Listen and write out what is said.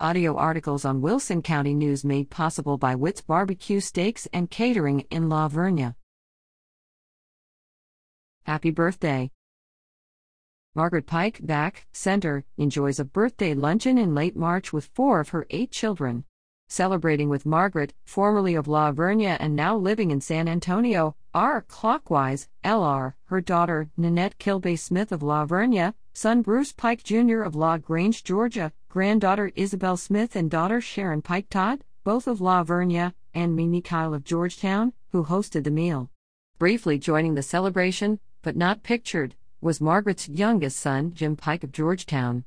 Audio articles on Wilson County News made possible by Witt's Barbecue Steaks and Catering in La Vernia. Happy birthday! Margaret Pike, back, center, enjoys a birthday luncheon in late March with four of her eight children. Celebrating with Margaret, formerly of La Vernia and now living in San Antonio, are Clockwise, LR, her daughter, Nanette Kilbay Smith of La Vernia, son Bruce Pike Jr. of La Grange, Georgia, granddaughter Isabel Smith and daughter Sharon Pike Todd, both of La Vernia, and Mimi Kyle of Georgetown, who hosted the meal. Briefly joining the celebration, but not pictured, was Margaret's youngest son, Jim Pike of Georgetown.